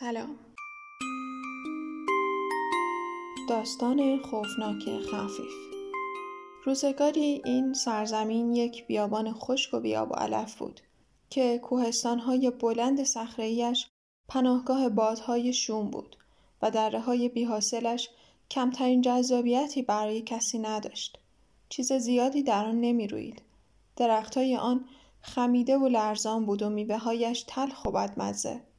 سلام داستان خوفناک خفیف روزگاری این سرزمین یک بیابان خشک و بیاب و علف بود که کوهستانهای بلند صخره‌ایش پناهگاه بادهای شوم بود و دره های بیحاصلش کمترین جذابیتی برای کسی نداشت. چیز زیادی در آن نمی روید. درختای آن خمیده و لرزان بود و میوههایش تلخ و بدمزه.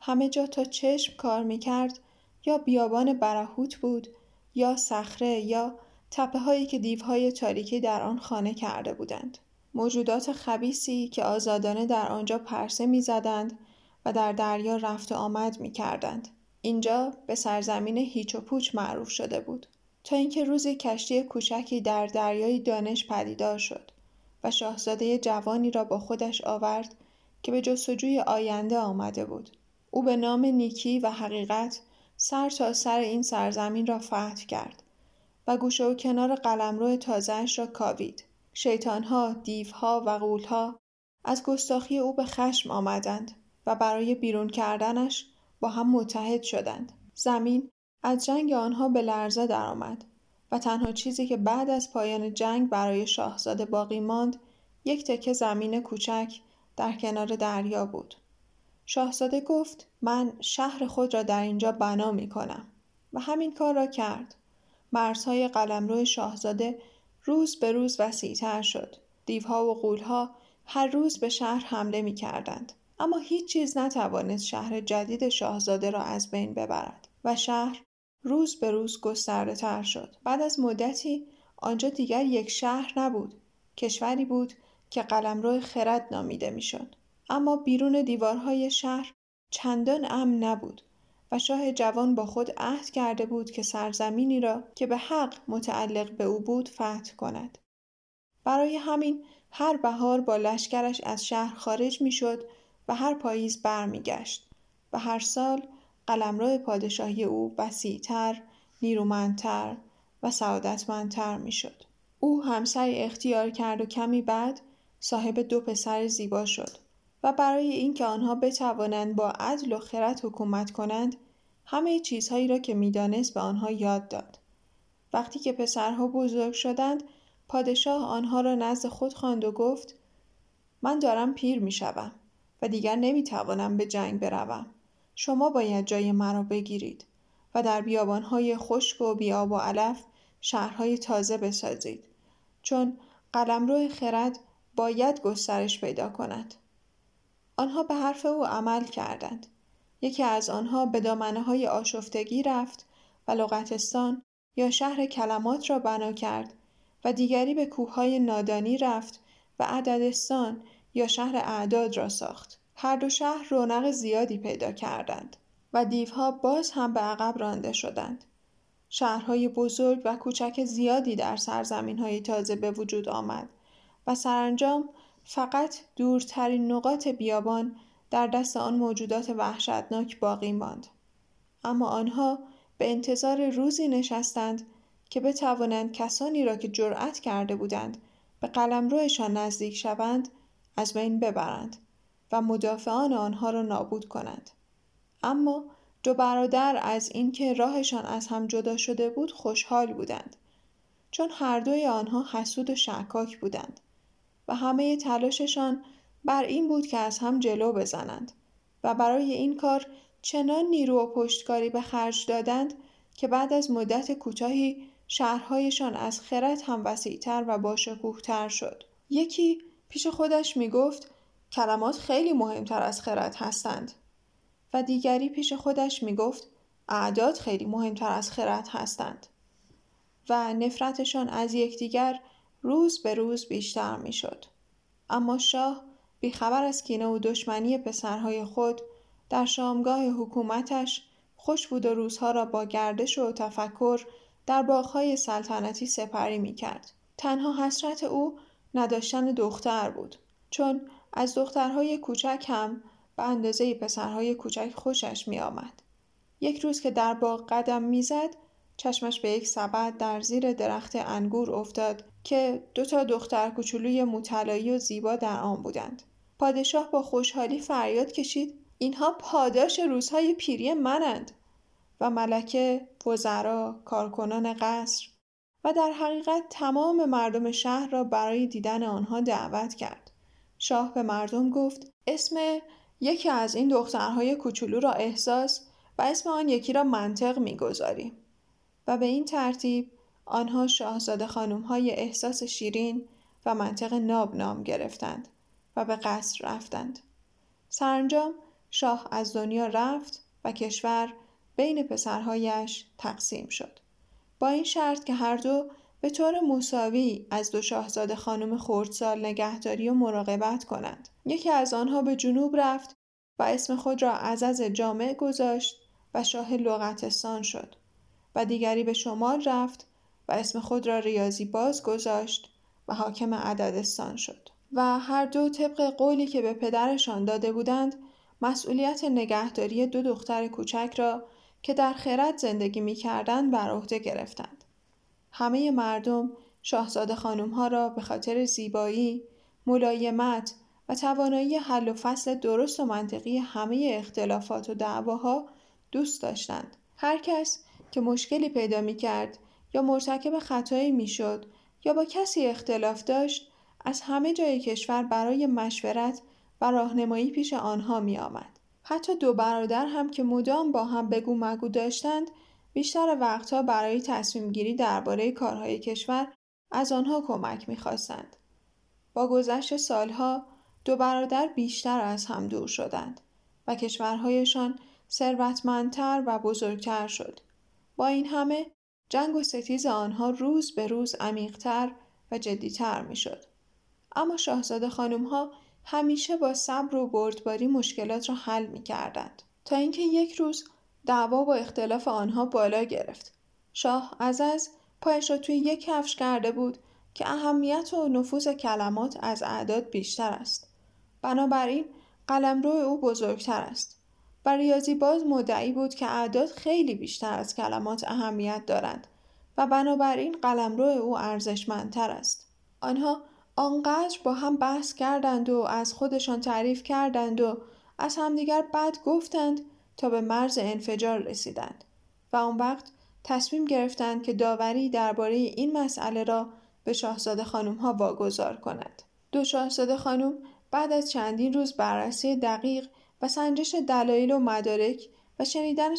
همه جا تا چشم کار می کرد یا بیابان برهوت بود یا صخره یا تپه هایی که دیوهای تاریکی در آن خانه کرده بودند. موجودات خبیسی که آزادانه در آنجا پرسه می‌زدند و در دریا رفت و آمد می کردند. اینجا به سرزمین هیچ و پوچ معروف شده بود تا اینکه روزی کشتی کوچکی در دریای دانش پدیدار شد و شاهزاده جوانی را با خودش آورد که به جستجوی آینده آمده بود او به نام نیکی و حقیقت سر تا سر این سرزمین را فتح کرد و گوشه و کنار قلمرو تازهش را کاوید. شیطانها دیوها و غولها از گستاخی او به خشم آمدند و برای بیرون کردنش با هم متحد شدند. زمین از جنگ آنها به لرزه درآمد و تنها چیزی که بعد از پایان جنگ برای شاهزاده باقی ماند یک تکه زمین کوچک در کنار دریا بود. شاهزاده گفت من شهر خود را در اینجا بنا می کنم و همین کار را کرد مرزهای قلمرو شاهزاده روز به روز وسیعتر شد دیوها و غولها هر روز به شهر حمله می کردند اما هیچ چیز نتوانست شهر جدید شاهزاده را از بین ببرد و شهر روز به روز گسترده تر شد. بعد از مدتی آنجا دیگر یک شهر نبود. کشوری بود که قلمرو خرد نامیده می‌شد. اما بیرون دیوارهای شهر چندان امن نبود و شاه جوان با خود عهد کرده بود که سرزمینی را که به حق متعلق به او بود فتح کند. برای همین هر بهار با لشکرش از شهر خارج می‌شد و هر پاییز برمیگشت و هر سال قلمرو پادشاهی او وسیعتر نیرومندتر و سعادتمندتر می‌شد او همسری اختیار کرد و کمی بعد صاحب دو پسر زیبا شد و برای اینکه آنها بتوانند با عدل و خرد حکومت کنند همه چیزهایی را که می‌دانست به آنها یاد داد. وقتی که پسرها بزرگ شدند پادشاه آنها را نزد خود خواند و گفت من دارم پیر می‌شوم و دیگر نمی‌توانم به جنگ بروم. شما باید جای مرا بگیرید و در بیابانهای خشک و بیاب و علف شهرهای تازه بسازید چون قلمرو خرد باید گسترش پیدا کند. آنها به حرف او عمل کردند یکی از آنها به دامنه های آشفتگی رفت و لغتستان یا شهر کلمات را بنا کرد و دیگری به کوههای نادانی رفت و عددستان یا شهر اعداد را ساخت. هر دو شهر رونق زیادی پیدا کردند و دیوها باز هم به عقب رانده شدند. شهرهای بزرگ و کوچک زیادی در سرزمین های تازه به وجود آمد و سرانجام فقط دورترین نقاط بیابان در دست آن موجودات وحشتناک باقی ماند. اما آنها به انتظار روزی نشستند که بتوانند کسانی را که جرأت کرده بودند به قلمروشان نزدیک شوند از بین ببرند و مدافعان آنها را نابود کنند اما دو برادر از اینکه راهشان از هم جدا شده بود خوشحال بودند چون هر دوی آنها حسود و شکاک بودند و همه تلاششان بر این بود که از هم جلو بزنند و برای این کار چنان نیرو و پشتکاری به خرج دادند که بعد از مدت کوتاهی شهرهایشان از خرد هم وسیعتر و باشکوهتر شد. یکی پیش خودش می گفت کلمات خیلی مهمتر از خرد هستند. و دیگری پیش خودش می گفت اعداد خیلی مهمتر از خرد هستند. و نفرتشان از یکدیگر روز به روز بیشتر می شد. اما شاه بیخبر از کینه و دشمنی پسرهای خود در شامگاه حکومتش خوش بود و روزها را با گردش و تفکر در باغهای سلطنتی سپری می کرد. تنها حسرت او نداشتن دختر بود چون از دخترهای کوچک هم به اندازه پسرهای کوچک خوشش می آمد. یک روز که در باغ قدم می‌زد چشمش به یک سبد در زیر درخت انگور افتاد که دو تا دختر کوچولوی مطلایی و زیبا در آن بودند. پادشاه با خوشحالی فریاد کشید اینها پاداش روزهای پیری منند. و ملکه وزرا کارکنان قصر و در حقیقت تمام مردم شهر را برای دیدن آنها دعوت کرد. شاه به مردم گفت اسم یکی از این دخترهای کوچولو را احساس و اسم آن یکی را منطق می‌گذاریم. و به این ترتیب آنها شاهزاده خانم های احساس شیرین و منطق ناب نام گرفتند و به قصر رفتند. سرانجام شاه از دنیا رفت و کشور بین پسرهایش تقسیم شد. با این شرط که هر دو به طور مساوی از دو شاهزاده خانم خردسال نگهداری و مراقبت کنند. یکی از آنها به جنوب رفت و اسم خود را عزز جامع گذاشت و شاه لغتستان شد و دیگری به شمال رفت و اسم خود را ریاضی باز گذاشت و حاکم عددستان شد و هر دو طبق قولی که به پدرشان داده بودند مسئولیت نگهداری دو دختر کوچک را که در خرد زندگی می کردن بر عهده گرفتند. همه مردم شاهزاده خانم ها را به خاطر زیبایی، ملایمت و توانایی حل و فصل درست و منطقی همه اختلافات و دعواها دوست داشتند. هر کس که مشکلی پیدا می کرد یا مرتکب خطایی می شد یا با کسی اختلاف داشت از همه جای کشور برای مشورت و راهنمایی پیش آنها می آمد. حتی دو برادر هم که مدام با هم بگو مگو داشتند بیشتر وقتها برای تصمیم گیری درباره کارهای کشور از آنها کمک می‌خواستند. با گذشت سالها دو برادر بیشتر از هم دور شدند و کشورهایشان ثروتمندتر و بزرگتر شد. با این همه جنگ و ستیز آنها روز به روز عمیقتر و جدیتر می‌شد. اما شاهزاده خانم ها همیشه با صبر و بردباری مشکلات را حل می کردند. تا اینکه یک روز دعوا با اختلاف آنها بالا گرفت. شاه از پایش را توی یک کفش کرده بود که اهمیت و نفوذ کلمات از اعداد بیشتر است. بنابراین قلمرو او بزرگتر است و ریاضی باز مدعی بود که اعداد خیلی بیشتر از کلمات اهمیت دارند و بنابراین قلمرو او ارزشمندتر است. آنها آنقدر با هم بحث کردند و از خودشان تعریف کردند و از همدیگر بد گفتند تا به مرز انفجار رسیدند و آن وقت تصمیم گرفتند که داوری درباره این مسئله را به شاهزاده خانم ها واگذار کند. دو شاهزاده خانم بعد از چندین روز بررسی دقیق و سنجش دلایل و مدارک و شنیدن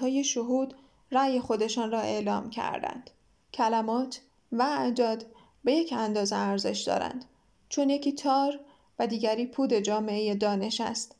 های شهود رأی خودشان را اعلام کردند. کلمات و اعداد به یک اندازه ارزش دارند چون یکی تار و دیگری پود جامعه دانش است.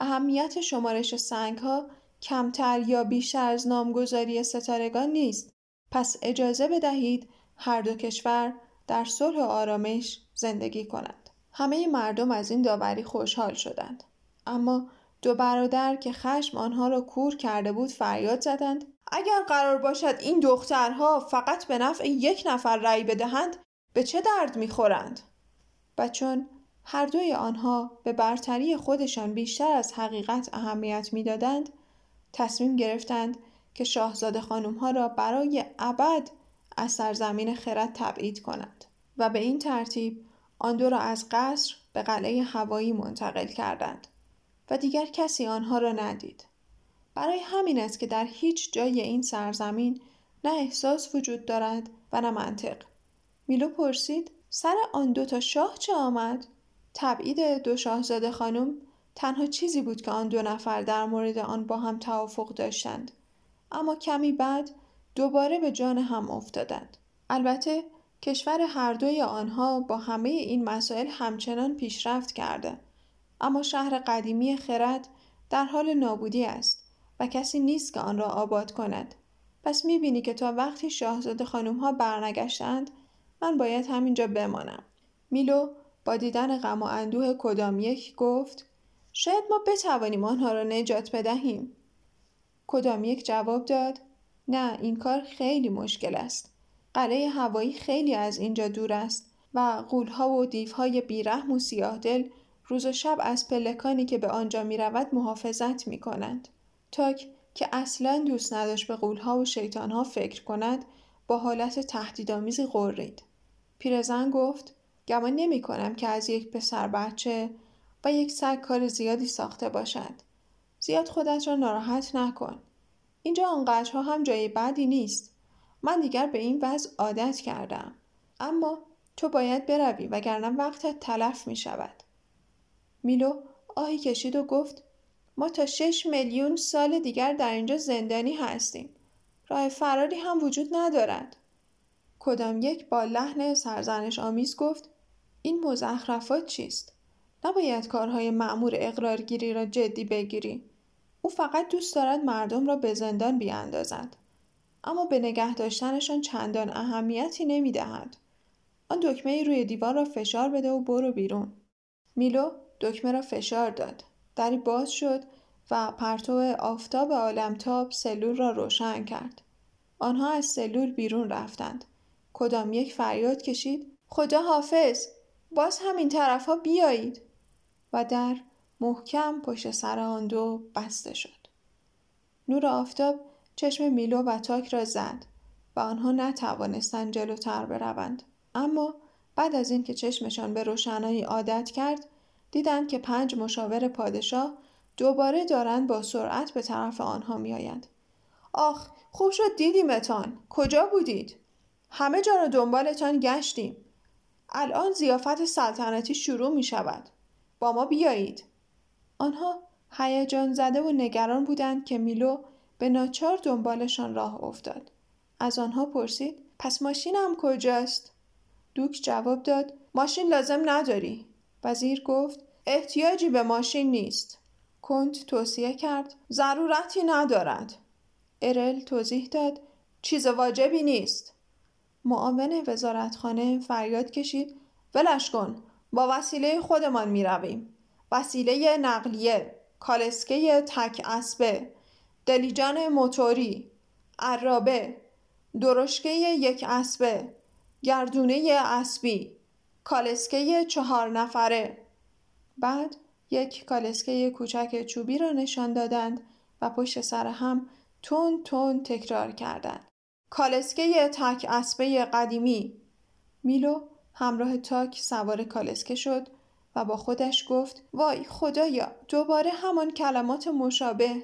اهمیت شمارش سنگ ها کمتر یا بیشتر از نامگذاری ستارگان نیست. پس اجازه بدهید هر دو کشور در صلح و آرامش زندگی کنند. همه مردم از این داوری خوشحال شدند. اما دو برادر که خشم آنها را کور کرده بود فریاد زدند. اگر قرار باشد این دخترها فقط به نفع یک نفر رأی بدهند به چه درد می‌خورند؟ و چون هر دوی آنها به برتری خودشان بیشتر از حقیقت اهمیت می‌دادند تصمیم گرفتند که شاهزاده خانمها را برای ابد از سرزمین خرد تبعید کنند و به این ترتیب آن دو را از قصر به قلعه هوایی منتقل کردند. و دیگر کسی آنها را ندید. برای همین است که در هیچ جای این سرزمین نه احساس وجود دارد و نه منطق. میلو پرسید سر آن دو تا شاه چه آمد؟ تبعید دو شاهزاده خانم تنها چیزی بود که آن دو نفر در مورد آن با هم توافق داشتند. اما کمی بعد دوباره به جان هم افتادند. البته کشور هر دوی آنها با همه این مسائل همچنان پیشرفت کرده. اما شهر قدیمی خرد در حال نابودی است و کسی نیست که آن را آباد کند. پس می‌بینی که تا وقتی شاهزاده خانم ها برنگشتند من باید همینجا بمانم. میلو با دیدن غم و اندوه کدام یک گفت شاید ما بتوانیم آنها را نجات بدهیم. کدام یک جواب داد نه این کار خیلی مشکل است. قلعه هوایی خیلی از اینجا دور است و قولها و دیوهای بیرحم و سیاه دل روز و شب از پلکانی که به آنجا می رود محافظت می کنند. تاک که اصلا دوست نداشت به قولها و شیطانها فکر کند با حالت تهدیدآمیزی غرید. پیرزن گفت گمان نمی کنم که از یک پسر بچه و یک سگ کار زیادی ساخته باشد. زیاد خودت را ناراحت نکن. اینجا آنقدرها هم جای بدی نیست. من دیگر به این وضع عادت کردم. اما تو باید بروی وگرنه وقتت تلف می شود. میلو آهی کشید و گفت ما تا شش میلیون سال دیگر در اینجا زندانی هستیم. راه فراری هم وجود ندارد. کدام یک با لحن سرزنش آمیز گفت این مزخرفات چیست؟ نباید کارهای معمور اقرارگیری را جدی بگیری. او فقط دوست دارد مردم را به زندان بیاندازد. اما به نگه داشتنشان چندان اهمیتی نمی دهد. آن دکمه روی دیوار را فشار بده و برو بیرون. میلو دکمه را فشار داد. دری باز شد و پرتو آفتاب عالمتاب سلول را روشن کرد. آنها از سلول بیرون رفتند. کدام یک فریاد کشید خدا حافظ باز همین طرف ها بیایید و در محکم پشت سر آن دو بسته شد. نور آفتاب چشم میلو و تاک را زد و آنها نتوانستند جلوتر بروند. اما بعد از اینکه چشمشان به روشنایی عادت کرد دیدند که پنج مشاور پادشاه دوباره دارند با سرعت به طرف آنها میآیند. آخ خوب شد دیدیمتان کجا بودید؟ همه جا را دنبالتان گشتیم. الان زیافت سلطنتی شروع می شود با ما بیایید. آنها هیجان زده و نگران بودند که میلو به ناچار دنبالشان راه افتاد. از آنها پرسید پس ماشینم کجاست؟ دوک جواب داد ماشین لازم نداری. وزیر گفت احتیاجی به ماشین نیست. کنت توصیه کرد ضرورتی ندارد. ارل توضیح داد چیز واجبی نیست. معاون وزارتخانه فریاد کشید ولش کن با وسیله خودمان می رویم. وسیله نقلیه کالسکه تک اسبه دلیجان موتوری عرابه درشکه یک اسبه گردونه اسبی. کالسکه چهار نفره. بعد یک کالسکه کوچک چوبی را نشان دادند و پشت سر هم تون تون تکرار کردند. کالسکه تک اسبه قدیمی. میلو همراه تاک سوار کالسکه شد و با خودش گفت وای خدایا دوباره همان کلمات مشابه.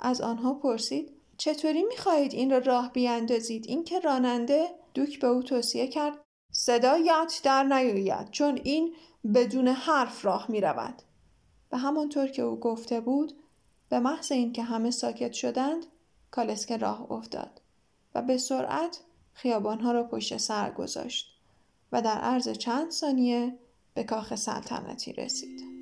از آنها پرسید چطوری می‌خواهید این را راه بیاندازید؟ اینکه راننده؟ دوک به او توصیه کرد صدایت در نیاید چون این بدون حرف راه می رود. و همانطور که او گفته بود به محض اینکه همه ساکت شدند کالسکه راه افتاد و به سرعت خیابانها را پشت سر گذاشت و در عرض چند ثانیه به کاخ سلطنتی رسید.